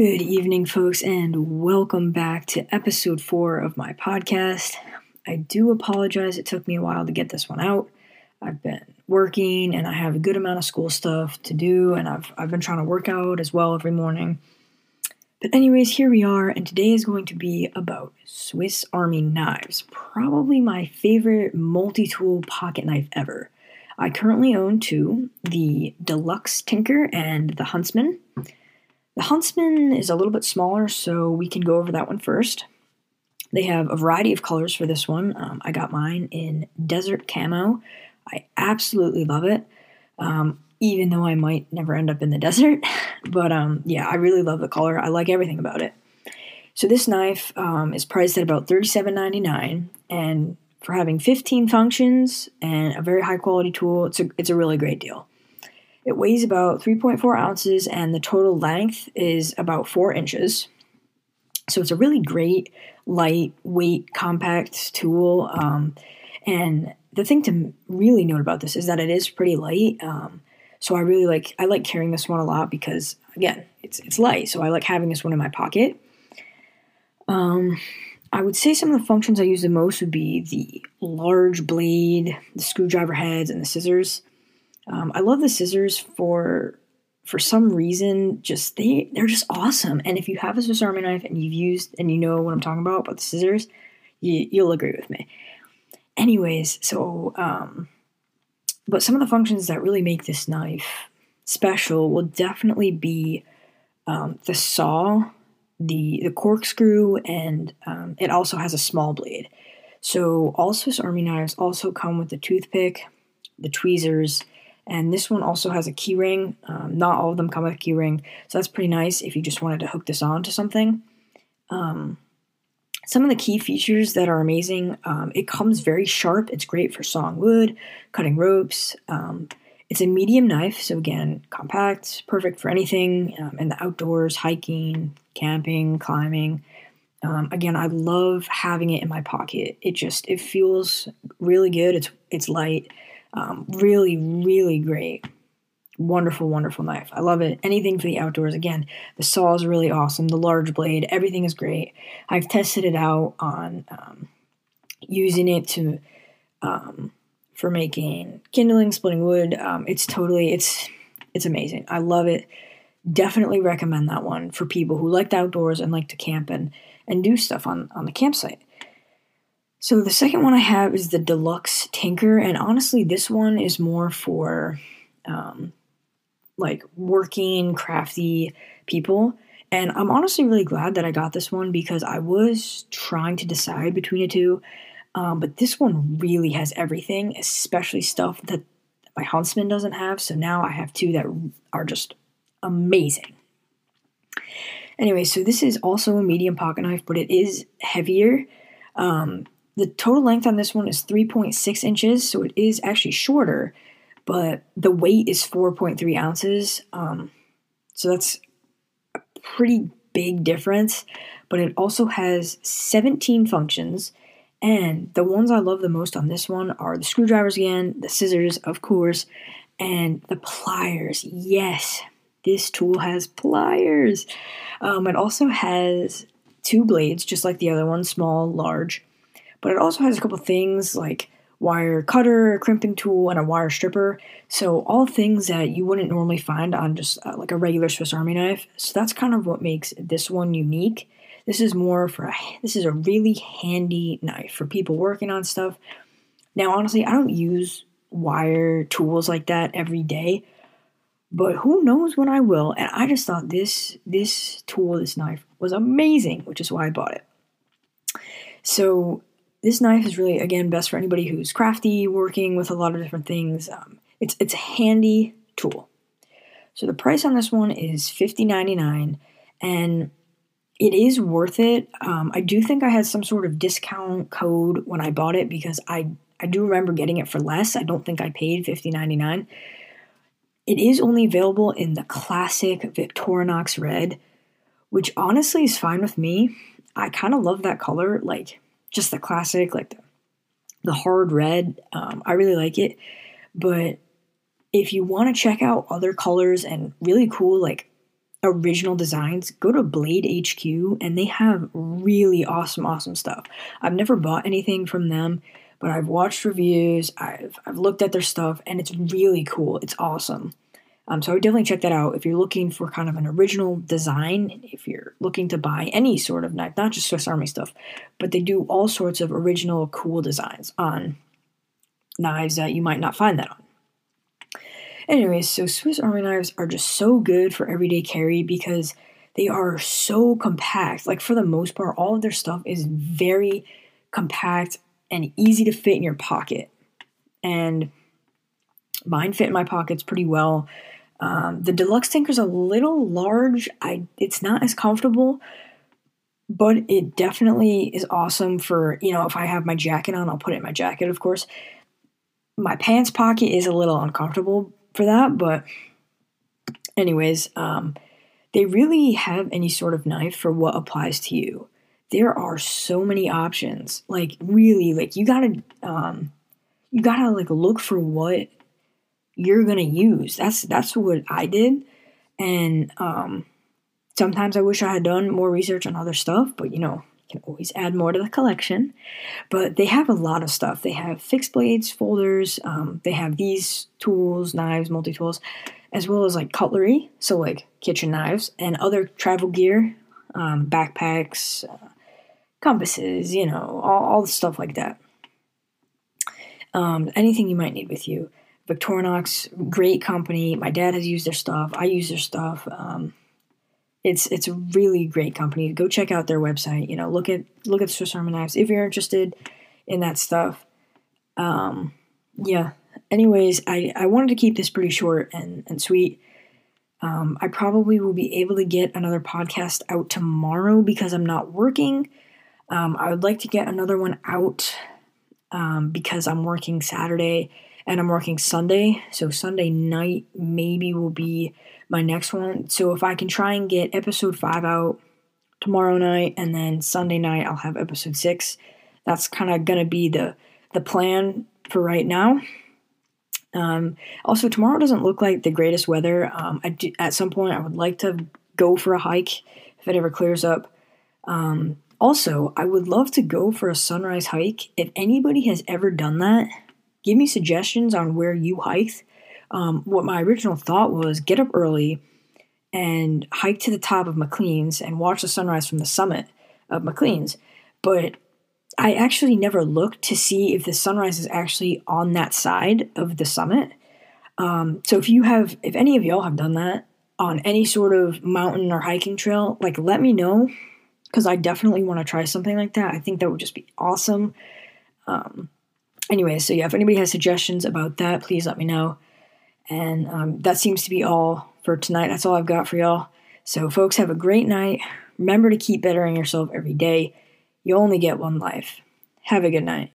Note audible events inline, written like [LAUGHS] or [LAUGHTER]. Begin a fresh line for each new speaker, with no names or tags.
Good evening, folks, and welcome back to episode four of my podcast. I do apologize, it took me a while to get this one out. I've been working and I have a good amount of school stuff to do, and I've, I've been trying to work out as well every morning. But, anyways, here we are, and today is going to be about Swiss Army knives, probably my favorite multi tool pocket knife ever. I currently own two the Deluxe Tinker and the Huntsman. The Huntsman is a little bit smaller, so we can go over that one first. They have a variety of colors for this one. Um, I got mine in desert camo. I absolutely love it, um, even though I might never end up in the [LAUGHS] desert. But um, yeah, I really love the color. I like everything about it. So this knife um, is priced at about $37.99, and for having 15 functions and a very high quality tool, it's a, it's a really great deal. It weighs about 3.4 ounces and the total length is about 4 inches. So it's a really great, lightweight, compact tool. Um, and the thing to really note about this is that it is pretty light. Um, so I really like I like carrying this one a lot because again, it's it's light. So I like having this one in my pocket. Um, I would say some of the functions I use the most would be the large blade, the screwdriver heads, and the scissors. Um, I love the scissors for for some reason. Just they they're just awesome. And if you have a Swiss Army knife and you've used and you know what I'm talking about about the scissors, you, you'll agree with me. Anyways, so um, but some of the functions that really make this knife special will definitely be um, the saw the the corkscrew, and um, it also has a small blade. So all Swiss Army knives also come with the toothpick, the tweezers, and this one also has a keyring. Um, not all of them come with a keyring, so that's pretty nice if you just wanted to hook this on to something. Um, some of the key features that are amazing, um, it comes very sharp. It's great for sawing wood, cutting ropes. Um, it's a medium knife, so again, compact, perfect for anything um, in the outdoors, hiking, camping, climbing. Um, again, I love having it in my pocket. It just it feels really good. It's it's light, um, really really great. Wonderful, wonderful knife. I love it. Anything for the outdoors. Again, the saw is really awesome. The large blade, everything is great. I've tested it out on um, using it to um, for making kindling, splitting wood. Um, it's totally it's it's amazing. I love it. Definitely recommend that one for people who like the outdoors and like to camp and and do stuff on on the campsite. So the second one I have is the Deluxe Tinker, and honestly, this one is more for um, like working, crafty people. And I'm honestly really glad that I got this one because I was trying to decide between the two. Um, but this one really has everything, especially stuff that my Huntsman doesn't have. So now I have two that are just amazing. Anyway, so this is also a medium pocket knife, but it is heavier. Um, the total length on this one is 3.6 inches, so it is actually shorter, but the weight is 4.3 ounces. Um, so that's a pretty big difference, but it also has 17 functions and the ones I love the most on this one are the screwdrivers again, the scissors, of course, and the pliers. Yes, this tool has pliers. Um, it also has two blades, just like the other one, small, large. But it also has a couple things like wire cutter, crimping tool, and a wire stripper. So all things that you wouldn't normally find on just uh, like a regular Swiss Army knife. So that's kind of what makes this one unique. This is more for a, this is a really handy knife for people working on stuff. Now, honestly, I don't use wire tools like that every day, but who knows when I will. And I just thought this this tool, this knife, was amazing, which is why I bought it. So this knife is really again best for anybody who's crafty, working with a lot of different things. Um, it's it's a handy tool. So the price on this one is fifty ninety nine, and it is worth it. Um, I do think I had some sort of discount code when I bought it because I I do remember getting it for less. I don't think I paid fifty ninety nine. It is only available in the classic Victorinox red, which honestly is fine with me. I kind of love that color, like just the classic, like the, the hard red. Um, I really like it. But if you want to check out other colors and really cool, like original designs, go to Blade HQ and they have really awesome, awesome stuff. I've never bought anything from them, but I've watched reviews, I've, I've looked at their stuff, and it's really cool. It's awesome. Um, so I would definitely check that out if you're looking for kind of an original design, if you're looking to buy any sort of knife, not just Swiss Army stuff, but they do all sorts of original cool designs on knives that you might not find that on. Anyways, so Swiss Army knives are just so good for everyday carry because they are so compact. Like for the most part, all of their stuff is very compact and easy to fit in your pocket. And mine fit in my pockets pretty well. Um, the deluxe Tinker is a little large. I it's not as comfortable, but it definitely is awesome for you know if I have my jacket on, I'll put it in my jacket, of course. My pants pocket is a little uncomfortable, for that. But, anyways, um, they really have any sort of knife for what applies to you. There are so many options. Like, really, like, you gotta, um, you gotta, like, look for what you're gonna use. That's, that's what I did. And, um, sometimes I wish I had done more research on other stuff, but, you know, you can always add more to the collection. But they have a lot of stuff. They have fixed blades, folders, um, they have these tools, knives, multi tools, as well as like cutlery, so like kitchen knives, and other travel gear, um, backpacks, uh, compasses, you know, all, all the stuff like that. Um, anything you might need with you. Victorinox, great company. My dad has used their stuff. I use their stuff. Um, it's it's a really great company. Go check out their website. You know, look at look at Swiss Army knives if you're interested in that stuff. Um, yeah. Anyways, I I wanted to keep this pretty short and and sweet. Um, I probably will be able to get another podcast out tomorrow because I'm not working. Um, I would like to get another one out um, because I'm working Saturday and I'm working Sunday. So Sunday night maybe will be my next one. So if I can try and get episode five out tomorrow night and then Sunday night I'll have episode six. That's kind of gonna be the the plan for right now. Um, also, tomorrow doesn't look like the greatest weather. Um, do, at some point, I would like to go for a hike if it ever clears up. Um, also, I would love to go for a sunrise hike. If anybody has ever done that, give me suggestions on where you hiked um, what my original thought was get up early and hike to the top of McLean's and watch the sunrise from the summit of McLean's. But I actually never looked to see if the sunrise is actually on that side of the summit. Um, so if you have, if any of y'all have done that on any sort of mountain or hiking trail, like let me know because I definitely want to try something like that. I think that would just be awesome. Um, anyway, so yeah, if anybody has suggestions about that, please let me know. And um, that seems to be all for tonight. That's all I've got for y'all. So, folks, have a great night. Remember to keep bettering yourself every day. You only get one life. Have a good night.